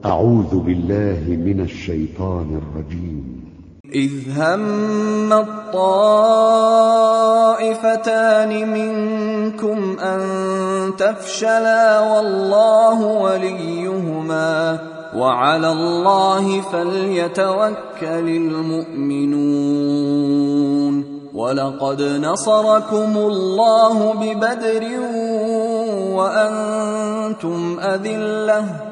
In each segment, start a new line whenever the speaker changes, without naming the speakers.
أعوذ بالله من الشيطان الرجيم.
إذ هم الطائفتان منكم أن تفشلا والله وليهما وعلى الله فليتوكل المؤمنون. ولقد نصركم الله ببدر وأنتم أذلة.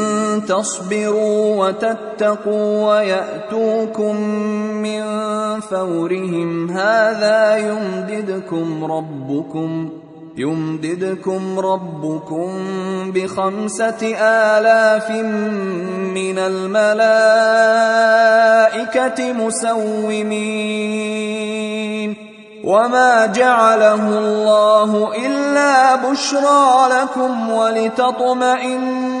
تصبروا وتتقوا ويأتوكم من فورهم. هذا يمددكم ربكم يمددكم ربكم بخمسة آلاف من الملائكة مسومين. وما جعله الله إلا بشرى لكم ولتطمئن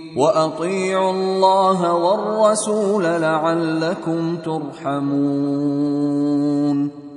واطيعوا الله والرسول لعلكم ترحمون